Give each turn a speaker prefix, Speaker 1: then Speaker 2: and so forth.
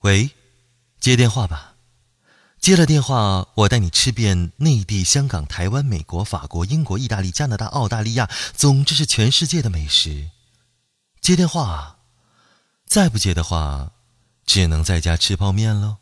Speaker 1: 喂，接电话吧。接了电话，我带你吃遍内地、香港、台湾、美国、法国、英国、意大利、加拿大、澳大利亚，总之是全世界的美食。接电话，再不接的话，只能在家吃泡面喽。